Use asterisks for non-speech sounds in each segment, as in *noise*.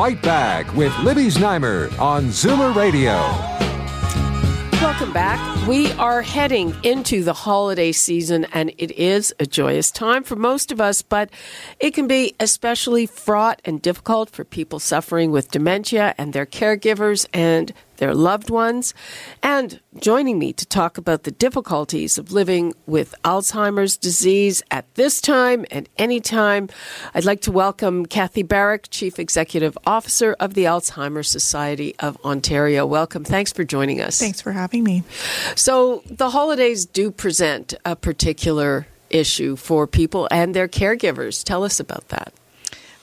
Fight Back with Libby Znaimer on Zoomer Radio. Welcome back. We are heading into the holiday season, and it is a joyous time for most of us, but it can be especially fraught and difficult for people suffering with dementia and their caregivers and their loved ones. And joining me to talk about the difficulties of living with Alzheimer's disease at this time and any time, I'd like to welcome Cathy Barrick, Chief Executive Officer of the Alzheimer's Society of Ontario. Welcome. Thanks for joining us. Thanks for having me. So, the holidays do present a particular issue for people and their caregivers. Tell us about that.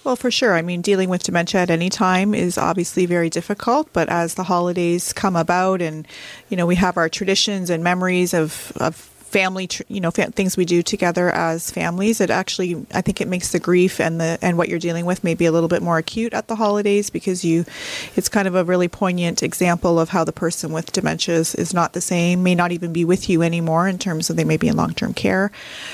Well, for sure. I mean, dealing with dementia at any time is obviously very difficult, but as the holidays come about and, you know, we have our traditions and memories of, of family, you know, things we do together as families, it actually, I think it makes the grief and the, and what you're dealing with maybe a little bit more acute at the holidays because you, it's kind of a really poignant example of how the person with dementia is, is not the same, may not even be with you anymore in terms of they may be in long term care.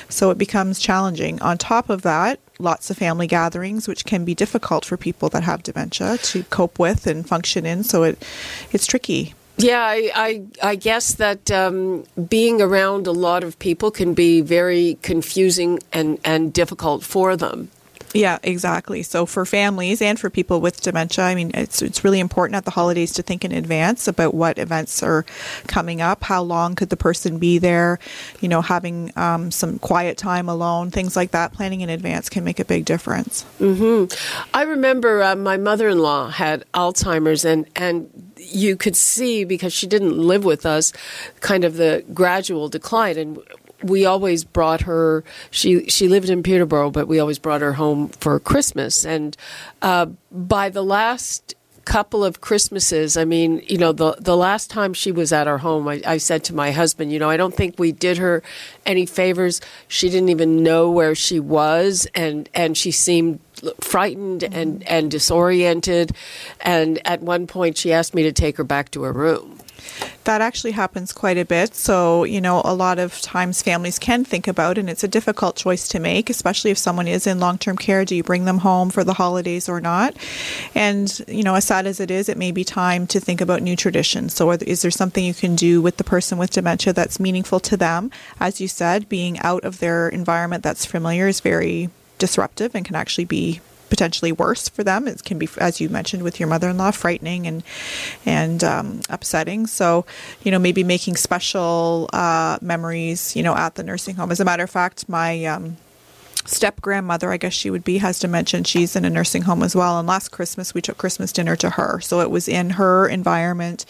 So it becomes challenging. On top of that, lots of family gatherings, which can be difficult for people that have dementia to cope with and function in. So it it's tricky. Yeah, I, I, I guess that um, being around a lot of people can be very confusing and, and difficult for them. Yeah, exactly. So for families and for people with dementia, I mean, it's it's really important at the holidays to think in advance about what events are coming up. How long could the person be there? You know, having um, some quiet time alone, things like that. Planning in advance can make a big difference. Mm-hmm. I remember uh, my mother-in-law had Alzheimer's, and and you could see because she didn't live with us, kind of the gradual decline. And we always brought her. She she lived in Peterborough, but we always brought her home for Christmas. And uh, by the last couple of Christmases, I mean, you know, the the last time she was at our home, I, I said to my husband, you know, I don't think we did her any favors. She didn't even know where she was, and and she seemed frightened and and disoriented. And at one point, she asked me to take her back to her room. That actually happens quite a bit. So, you know, a lot of times families can think about, and it's a difficult choice to make, especially if someone is in long term care. Do you bring them home for the holidays or not? And, you know, as sad as it is, it may be time to think about new traditions. So, is there something you can do with the person with dementia that's meaningful to them? As you said, being out of their environment that's familiar is very disruptive and can actually be potentially worse for them. It can be, as you mentioned with your mother-in-law, frightening and and um, upsetting. So, you know, maybe making special uh, memories, you know, at the nursing home. As a matter of fact, my um, step grandmother, I guess she would be, has dementia. She's in a nursing home as well. And last Christmas, we took Christmas dinner to her. So it was in her environment.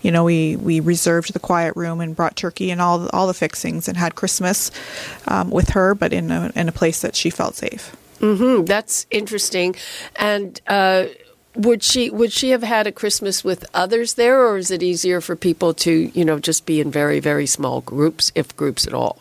You know, we, we reserved the quiet room and brought turkey and all, all the fixings and had Christmas um, with her, but in a, in a place that she felt safe. Mm-hmm. That's interesting. And uh, would she would she have had a Christmas with others there, or is it easier for people to you know just be in very very small groups, if groups at all?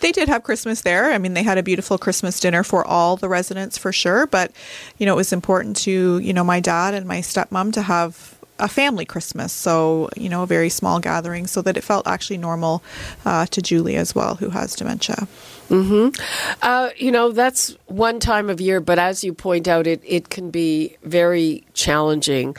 They did have Christmas there. I mean, they had a beautiful Christmas dinner for all the residents for sure. But you know, it was important to you know my dad and my stepmom to have a family Christmas, so you know a very small gathering, so that it felt actually normal uh, to Julie as well, who has dementia. Hmm. Uh, you know that's one time of year, but as you point out, it it can be very challenging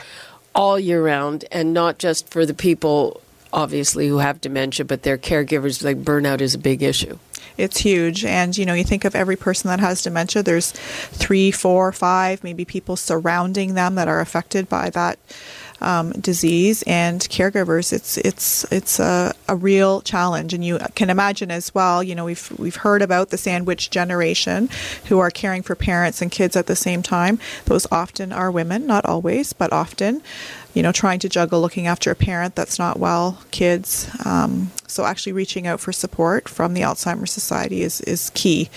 all year round, and not just for the people obviously who have dementia, but their caregivers. Like burnout is a big issue it's huge. And you know, you think of every person that has dementia, there's three, four, five, maybe people surrounding them that are affected by that um, disease and caregivers, it's it's it's a, a real challenge. And you can imagine as well. You know, we've we've heard about the sandwich generation, who are caring for parents and kids at the same time. Those often are women, not always, but often. You know, trying to juggle looking after a parent that's not well, kids. Um, so actually reaching out for support from the Alzheimer's Society is is key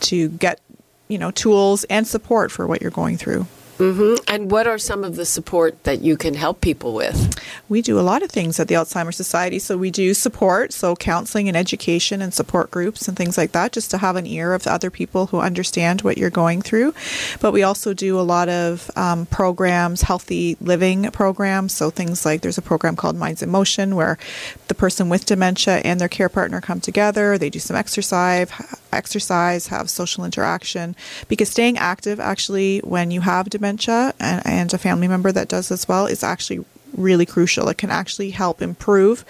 to get you know tools and support for what you're going through. Mm-hmm. And what are some of the support that you can help people with? We do a lot of things at the Alzheimer's Society. So we do support, so counseling and education and support groups and things like that, just to have an ear of other people who understand what you're going through. But we also do a lot of um, programs, healthy living programs. So things like there's a program called Minds in Motion where the person with dementia and their care partner come together. They do some exercise, exercise, have social interaction. Because staying active, actually, when you have dementia and, and a family member that does as well is actually really crucial. It can actually help improve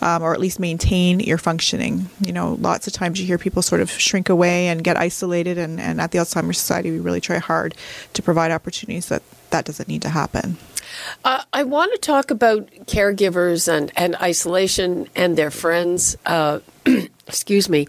um, or at least maintain your functioning. You know, lots of times you hear people sort of shrink away and get isolated, and, and at the Alzheimer's Society, we really try hard to provide opportunities that that doesn't need to happen. Uh, I want to talk about caregivers and, and isolation and their friends. Uh, *clears throat* excuse me,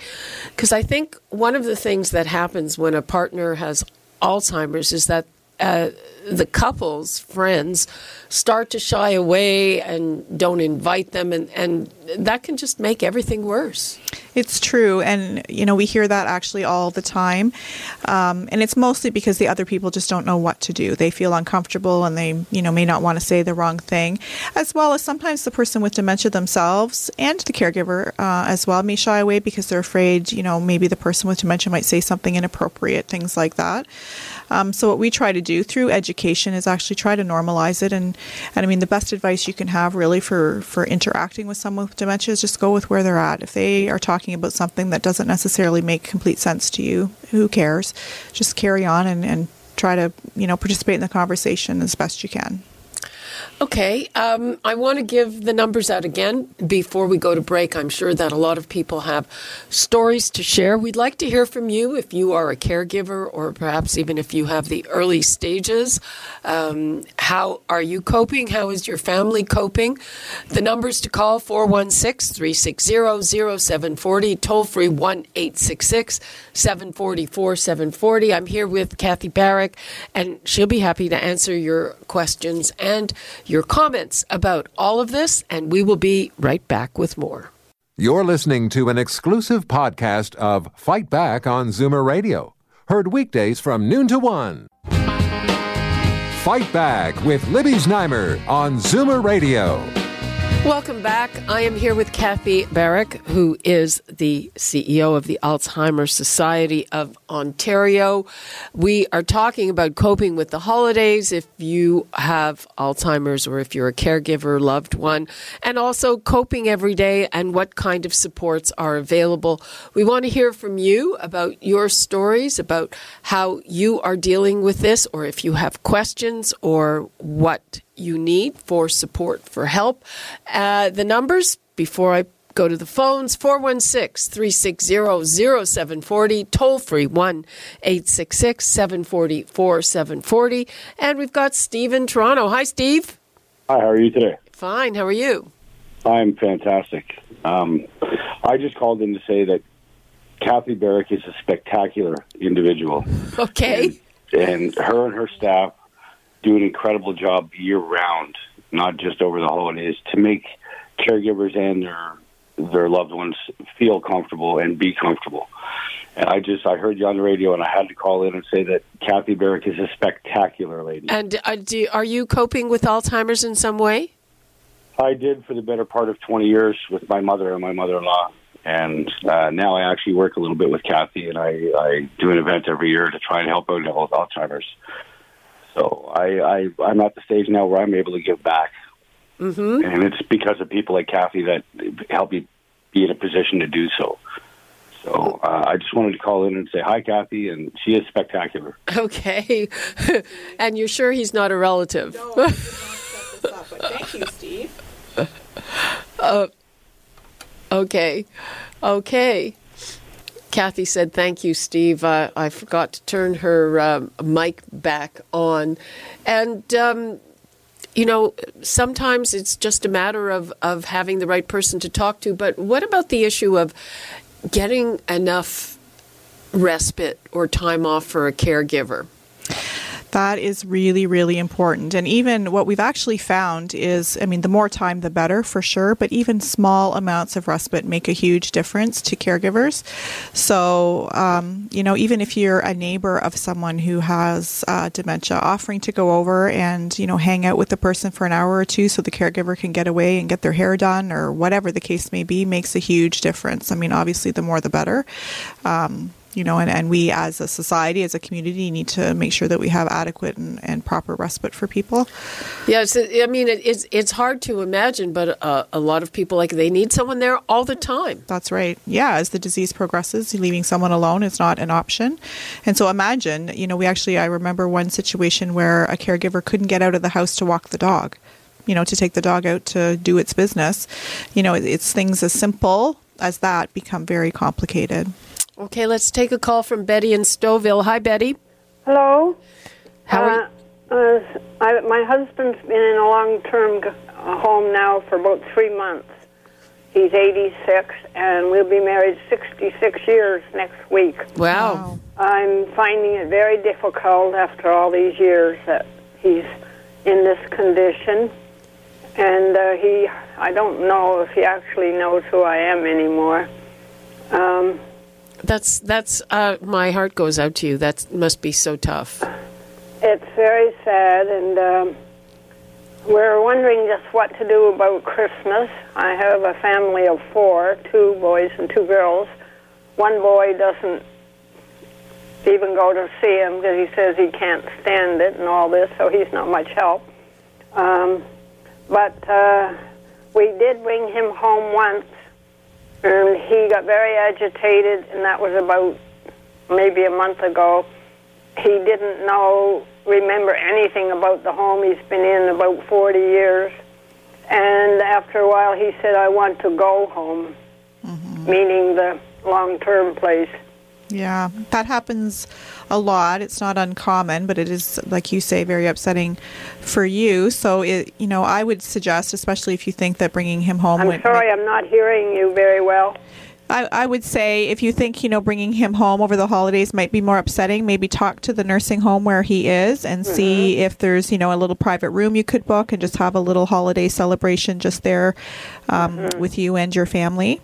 because I think one of the things that happens when a partner has Alzheimer's is that uh, the couple's friends start to shy away and don't invite them, and, and that can just make everything worse. It's true, and you know we hear that actually all the time, um, and it's mostly because the other people just don't know what to do. They feel uncomfortable, and they you know may not want to say the wrong thing, as well as sometimes the person with dementia themselves and the caregiver uh, as well may shy away because they're afraid you know maybe the person with dementia might say something inappropriate, things like that. Um, so what we try to do through education is actually try to normalize it, and and I mean the best advice you can have really for for interacting with someone with dementia is just go with where they're at. If they are talking about something that doesn't necessarily make complete sense to you, who cares? Just carry on and, and try to you know participate in the conversation as best you can. Okay, um, I want to give the numbers out again before we go to break. I'm sure that a lot of people have stories to share. We'd like to hear from you if you are a caregiver or perhaps even if you have the early stages. Um, how are you coping? How is your family coping? The numbers to call 416 360 0740, toll free 1 866 744 740. I'm here with Cathy Barrick, and she'll be happy to answer your questions and your comments about all of this, and we will be right back with more. You're listening to an exclusive podcast of Fight Back on Zoomer Radio, heard weekdays from noon to one. Fight Back with Libby Znaimer on Zoomer Radio. Welcome back. I am here with Cathy Barrick, who is the CEO of the Alzheimer's Society of Ontario. We are talking about coping with the holidays if you have Alzheimer's or if you're a caregiver, loved one, and also coping every day and what kind of supports are available. We want to hear from you about your stories, about how you are dealing with this, or if you have questions or what you need for support, for help. Uh, the numbers, before I go to the phones 416 360 0740, toll free 1 866 740 4740. And we've got Steve in Toronto. Hi, Steve. Hi, how are you today? Fine. How are you? I'm fantastic. Um, I just called in to say that Cathy Barrick is a spectacular individual. *laughs* Okay. And, and her and her staff do an incredible job year round, not just over the holidays, to make caregivers and their their loved ones feel comfortable and be comfortable. And I just I heard you on the radio, and I had to call in and say that Cathy Barrick is a spectacular lady. And uh, do, are you coping with Alzheimer's in some way? I did for the better part of 20 years with my mother and my mother-in-law. And uh, now I actually work a little bit with Cathy, and I, I do an event every year to try and help out with Alzheimer's. So I, I I'm at the stage now where I'm able to give back, mm-hmm. and it's because of people like Cathy that help me be in a position to do so. So uh, I just wanted to call in and say hi, Cathy, and she is spectacular. Okay, *laughs* and you're sure he's not a relative? No, thank you, Steve. *laughs* Uh, okay, okay. Cathy said, Thank you, Steve. Uh, I forgot to turn her um, mic back on. And, um, you know, sometimes it's just a matter of, of having the right person to talk to. But what about the issue of getting enough respite or time off for a caregiver? That is really, really important. And even what we've actually found is, I mean, the more time, the better for sure, but even small amounts of respite make a huge difference to caregivers. So, um, you know, even if you're a neighbor of someone who has uh, dementia, offering to go over and, you know, hang out with the person for an hour or two so the caregiver can get away and get their hair done or whatever the case may be makes a huge difference. I mean, obviously, the more the better. Um, you know, and, and we as a society, as a community, need to make sure that we have adequate and, and proper respite for people. Yes, I mean it, it's it's hard to imagine, but uh, a lot of people like they need someone there all the time. That's right. Yeah, as the disease progresses, leaving someone alone is not an option. And so imagine, you know, we actually I remember one situation where a caregiver couldn't get out of the house to walk the dog. You know, to take the dog out to do its business. You know, it's things as simple as that become very complicated. Okay, let's take a call from Betty in Stouffville. Hi, Betty. Hello. How are uh, uh, I, my husband's been in a long-term g- uh, home now for about three months. He's 86, and we'll be married 66 years next week. Wow. I'm finding it very difficult after all these years that he's in this condition, and uh, he. I don't know if he actually knows who I am anymore. Um, That's that's uh, my heart goes out to you. That must be so tough. It's very sad, and um, we're wondering just what to do about Christmas. I have a family of four two boys and two girls. One boy doesn't even go to see him because he says he can't stand it and all this, so he's not much help. Um, but uh, we did bring him home once, and he got very agitated, and that was about maybe a month ago. He didn't know, remember anything about the home he's been in about 40 years. And after a while, he said, I want to go home, mm-hmm. meaning the long term place. Yeah, that happens a lot. It's not uncommon, but it is, like you say, very upsetting for you. So, it, you know, I would suggest, especially if you think that bringing him home. I'm sorry, I'm not hearing you very well. I, I would say if you think you know bringing him home over the holidays might be more upsetting, maybe talk to the nursing home where he is and see if there's you know a little private room you could book and just have a little holiday celebration just there um, with you and your family.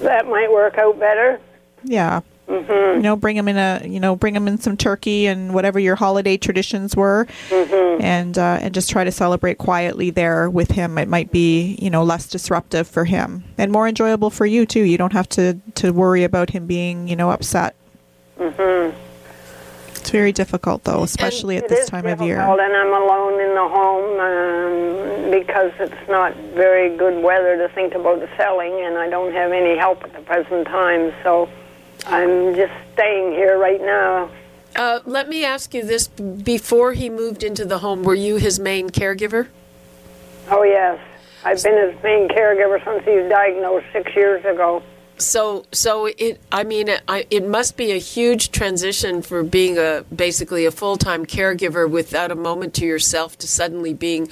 That might work out better. Yeah. You know, bring him in a you know bring him in some turkey and whatever your holiday traditions were, and uh, and just try to celebrate quietly there with him. It might be you know less disruptive for him and more enjoyable for you too. You don't have to to worry about him being you know upset. It's very difficult though, especially at this time of year. and I'm alone in the home um, because it's not very good weather to think about selling, and I don't have any help at the present time. So I'm just staying here right now. Uh, let me ask you this: Before he moved into the home, were you his main caregiver? Oh yes, I've been his main caregiver since he was diagnosed six years ago. So, so it. I mean, I, it must be a huge transition for being a basically a full time caregiver without a moment to yourself to suddenly being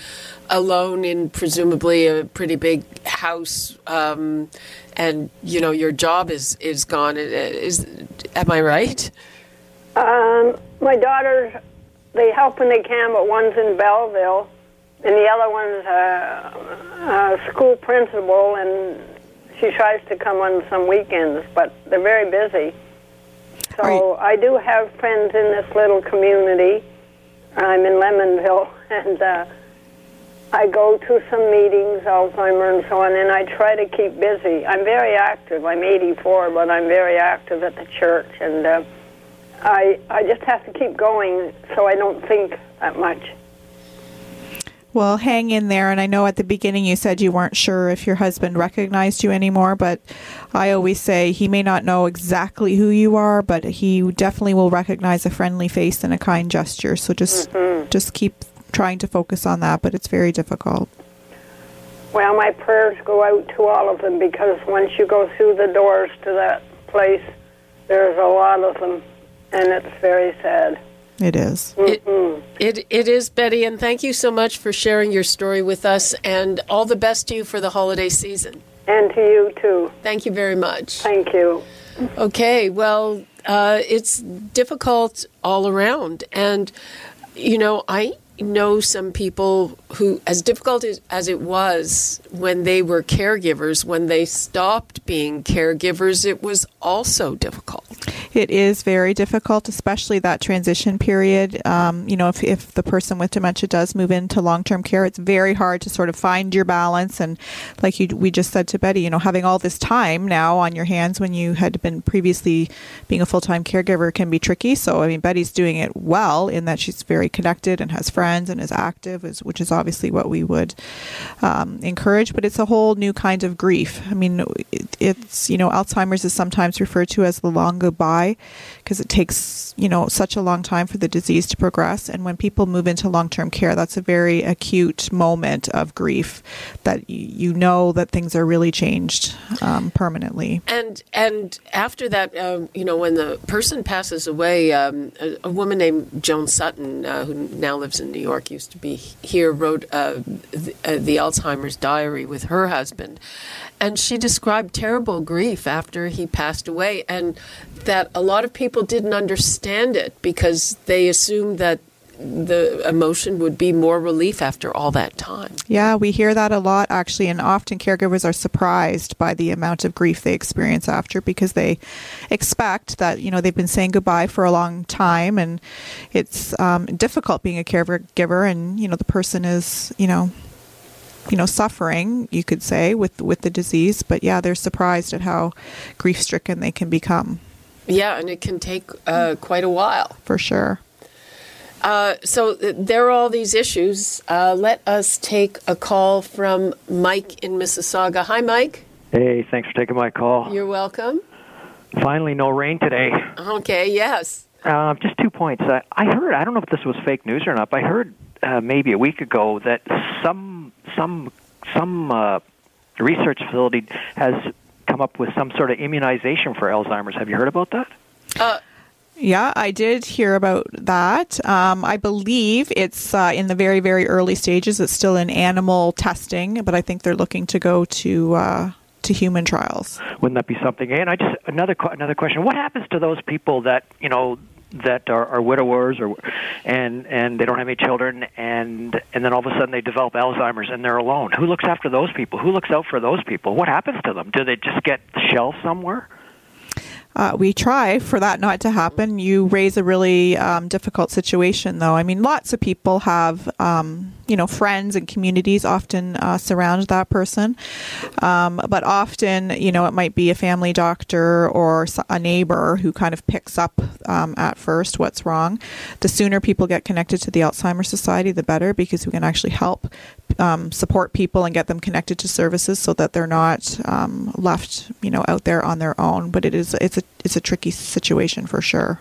alone in presumably a pretty big house, um, and you know your job is is gone. Is am I right? Um, my daughters, they help when they can, but one's in Belleville, and the other one's a, a school principal, and she tries to come on some weekends, but they're very busy. So I do have friends in this little community. I'm in Lemonville, *laughs* and uh, I go to some meetings, Alzheimer and so on, and I try to keep busy. I'm very active. I'm 84, but I'm very active at the church, and uh, I I just have to keep going so I don't think that much. Well, hang in there. And I know at the beginning you said you weren't sure if your husband recognized you anymore, but I always say he may not know exactly who you are, but he definitely will recognize a friendly face and a kind gesture. So just mm-hmm. just keep trying to focus on that, but it's very difficult. Well, my prayers go out to all of them because once you go through the doors to that place, there's a lot of them, and it's very sad. It is. It, it it is Betty, and thank you so much for sharing your story with us, and all the best to you for the holiday season. And to you too. Thank you very much. Thank you. Okay, well, uh, it's difficult all around. And, you know, I know some people who, as difficult as, it was when they were caregivers, when they stopped being caregivers, it was also difficult. It is very difficult, especially that transition period. Um, you know, if, if the person with dementia does move into long term care, it's very hard to sort of find your balance. And like you, we just said to Betty, you know, having all this time now on your hands when you had been previously being a full time caregiver can be tricky. So, I mean, Betty's doing it well in that she's very connected and has friends and is active, which is obviously what we would um, encourage. But it's a whole new kind of grief. I mean, it's, you know, Alzheimer's is sometimes referred to as the long goodbye because it takes you know such a long time for the disease to progress and when people move into long-term care that's a very acute moment of grief that you know that things are really changed um, permanently and and after that um, you know when the person passes away um, a, a, woman named joan sutton uh, who now lives in new york used to be here wrote uh, the, uh, the alzheimer's diary with her husband. And she described terrible grief after he passed away and that a lot of people didn't understand it because they assumed that the emotion would be more relief after all that time. Yeah, we hear that a lot actually, and often caregivers are surprised by the amount of grief they experience after because they expect that you know they've been saying goodbye for a long time, and it's um, difficult being a caregiver, and you know the person is you know you know suffering you could say with with the disease but yeah they're surprised at how grief stricken they can become yeah, and it can take uh, quite a while. For sure. Uh, so there are all these issues. Uh, let us take a call from Mike in Mississauga. Hi, Mike. Hey, thanks for taking my call. You're welcome. Finally, no rain today. Okay, yes. Uh, just two points. I, I heard, I don't know if this was fake news or not, but I heard uh, maybe a week ago that some some some uh, research facility has come up with some sort of immunization for Alzheimer's. Have you heard about that? Uh, yeah, I did hear about that. Um, I believe it's uh, in the very, very early stages. It's still in animal testing, but I think they're looking to go to uh, to human trials. Wouldn't that be something? And I just another another question: What happens to those people that you know that are, are widowers or and and they don't have any children and and then all of a sudden they develop Alzheimer's and they're alone. Who looks after those people? Who looks out for those people? What happens to them? Do they just get shelved somewhere? Uh, we try for that not to happen. You raise a really um, difficult situation, though. I mean, lots of people have, um, you know, friends and communities often uh, surround that person. Um, but often, you know, it might be a family doctor or a neighbor who kind of picks up um, at first what's wrong. The sooner people get connected to the Alzheimer's Society, the better, because we can actually help um, support people and get them connected to services so that they're not um, left, you know, out there on their own. But it is it's a it's a tricky situation for sure.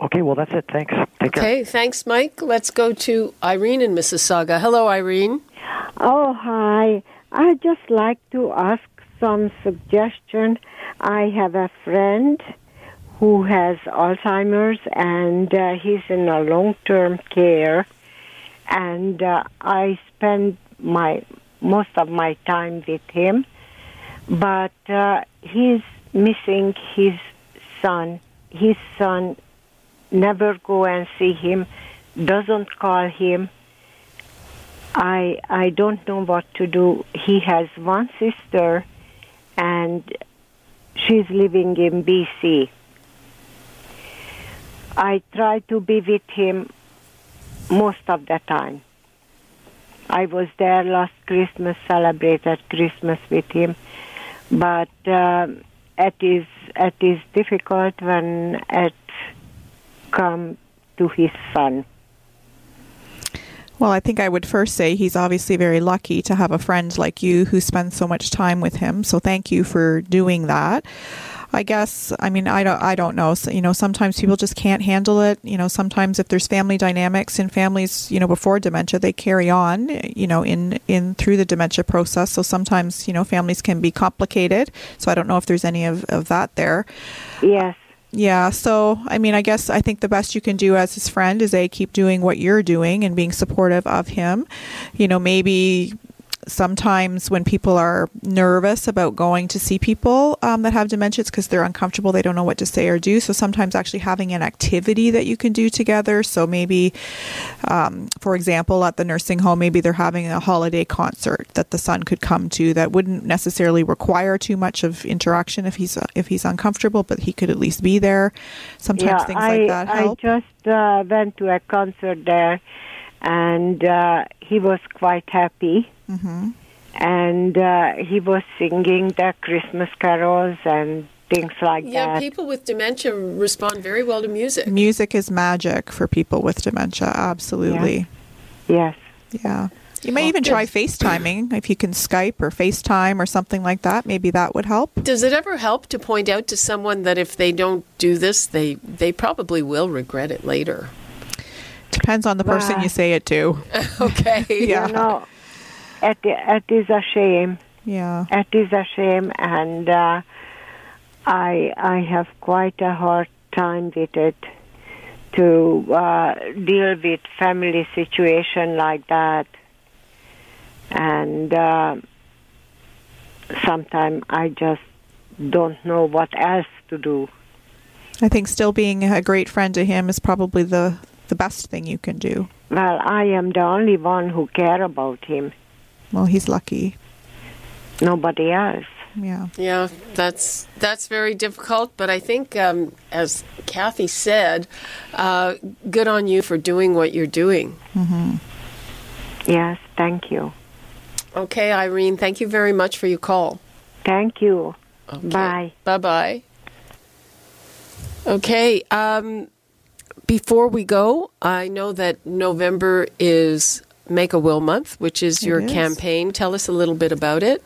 Okay, well that's it. Thanks. Take okay, care. thanks, Mike. Let's go to Irene in Mississauga. Hello, Irene. Oh, hi. I just like to ask some suggestion. I have a friend who has Alzheimer's and uh, he's in a long-term care and uh, I spend my most of my time with him. But uh, he's missing his son. His son never go and see him, doesn't call him. I I don't know what to do. He has one sister, and she's living in BC. I try to be with him most of the time. I was there last Christmas, celebrated Christmas with him, but um, it is it is difficult when it comes to his son. Well, I think I would first say he's obviously very lucky to have a friend like you who spends so much time with him. So thank you for doing that. I guess I mean I don't I don't know. So, you know, sometimes people just can't handle it. You know, sometimes if there's family dynamics in families, you know, before dementia, they carry on, you know, in in through the dementia process. So sometimes, you know, families can be complicated. So I don't know if there's any of, of that there. Yes. Yeah, so I mean, I guess I think the best you can do as his friend is a keep doing what you're doing and being supportive of him. You know, maybe sometimes when people are nervous about going to see people um, that have dementia, it's because they're uncomfortable. They don't know what to say or do. So sometimes actually having an activity that you can do together. So maybe, um, for example, at the nursing home, maybe they're having a holiday concert that the son could come to that wouldn't necessarily require too much of interaction if he's if he's uncomfortable, but he could at least be there. Sometimes yeah, things I, like that help. I just uh, went to a concert there, and uh, he was quite happy. Hmm And uh, he was singing the Christmas carols and things like Yeah, that. Yeah, people with dementia respond very well to music. Music is magic for people with dementia. Absolutely. yes. Yeah. You may even try FaceTiming if you can Skype or FaceTime or something like that. Maybe that would help. Does it ever help to point out to someone that if they don't do this, they they probably will regret it later? Depends on the person Wow. you say it to. *laughs* Okay. *laughs* Yeah. You know, it, it is a shame. Yeah. It is a shame, and uh, I I have quite a hard time with it to uh, deal with family situation like that, and uh, sometimes I just don't know what else to do. I think still being a great friend to him is probably the the best thing you can do. Well, I am the only one who care about him. Well, he's lucky. Nobody else. Yeah. Yeah, that's that's very difficult. But I think, um, as Cathy said, uh, good on you for doing what you're doing. Yes, thank you. Okay, Irene, thank you very much for your call. Thank you. Okay. Bye. Bye bye. Okay. Um, before we go, I know that November is Make a Will Month, which is It your is. campaign. Tell us a little bit about it.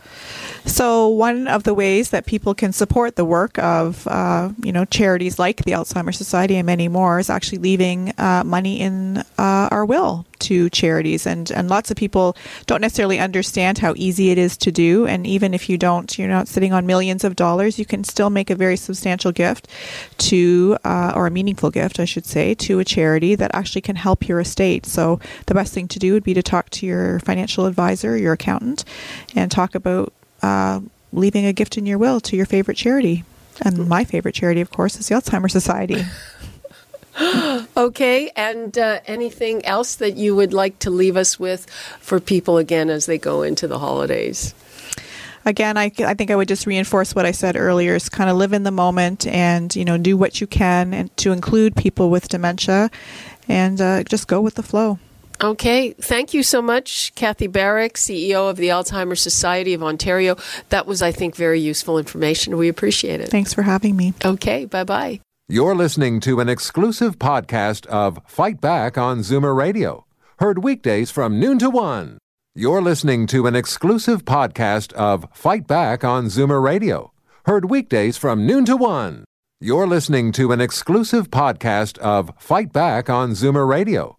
So one of the ways that people can support the work of uh, you know charities like the Alzheimer's Society and many more is actually leaving uh, money in uh, our will to charities. And and lots of people don't necessarily understand how easy it is to do. And even if you don't you're not sitting on millions of dollars you can still make a very substantial gift to uh, or a meaningful gift I should say to a charity that actually can help your estate. So the best thing to do would be to talk to your financial advisor your accountant and talk about uh, leaving a gift in your will to your favorite charity. And my favorite charity, of course, is the Alzheimer's Society. *laughs* Okay, and uh, anything else that you would like to leave us with for people again as they go into the holidays? Again, I, I think I would just reinforce what I said earlier: is kind of live in the moment and you know do what you can, and to include people with dementia, and uh, just go with the flow. Okay, thank you so much, Cathy Barrick, CEO of the Alzheimer's Society of Ontario. That was, I think, very useful information. We appreciate it. Thanks for having me. Okay, bye bye. You're listening to an exclusive podcast of Fight Back on Zoomer Radio, heard weekdays from noon to one. You're listening to an exclusive podcast of Fight Back on Zoomer Radio, heard weekdays from noon to one. You're listening to an exclusive podcast of Fight Back on Zoomer Radio,